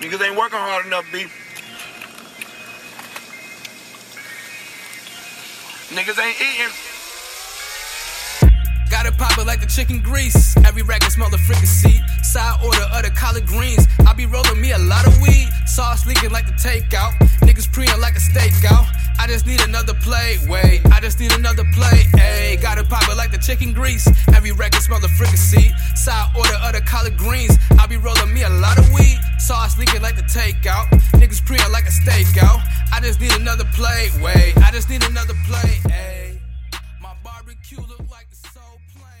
Niggas ain't working hard enough, B. Niggas ain't eating. Got it poppin' like the chicken grease. Every rack can smell the fricassee. Side order of the collard greens. I be rolling me a lot of weed. Sauce leaking like the takeout. Niggas preying like a stakeout. I just need another plate. Wait, I just need another plate. Ayy, got it poppin' like the chicken grease. Every record smell the fricassee. Side order of the collard greens sneaking like the takeout. Niggas preying like a stakeout. I just need another play, Wait, I just need another play, ayy. My barbecue look like the soul plane.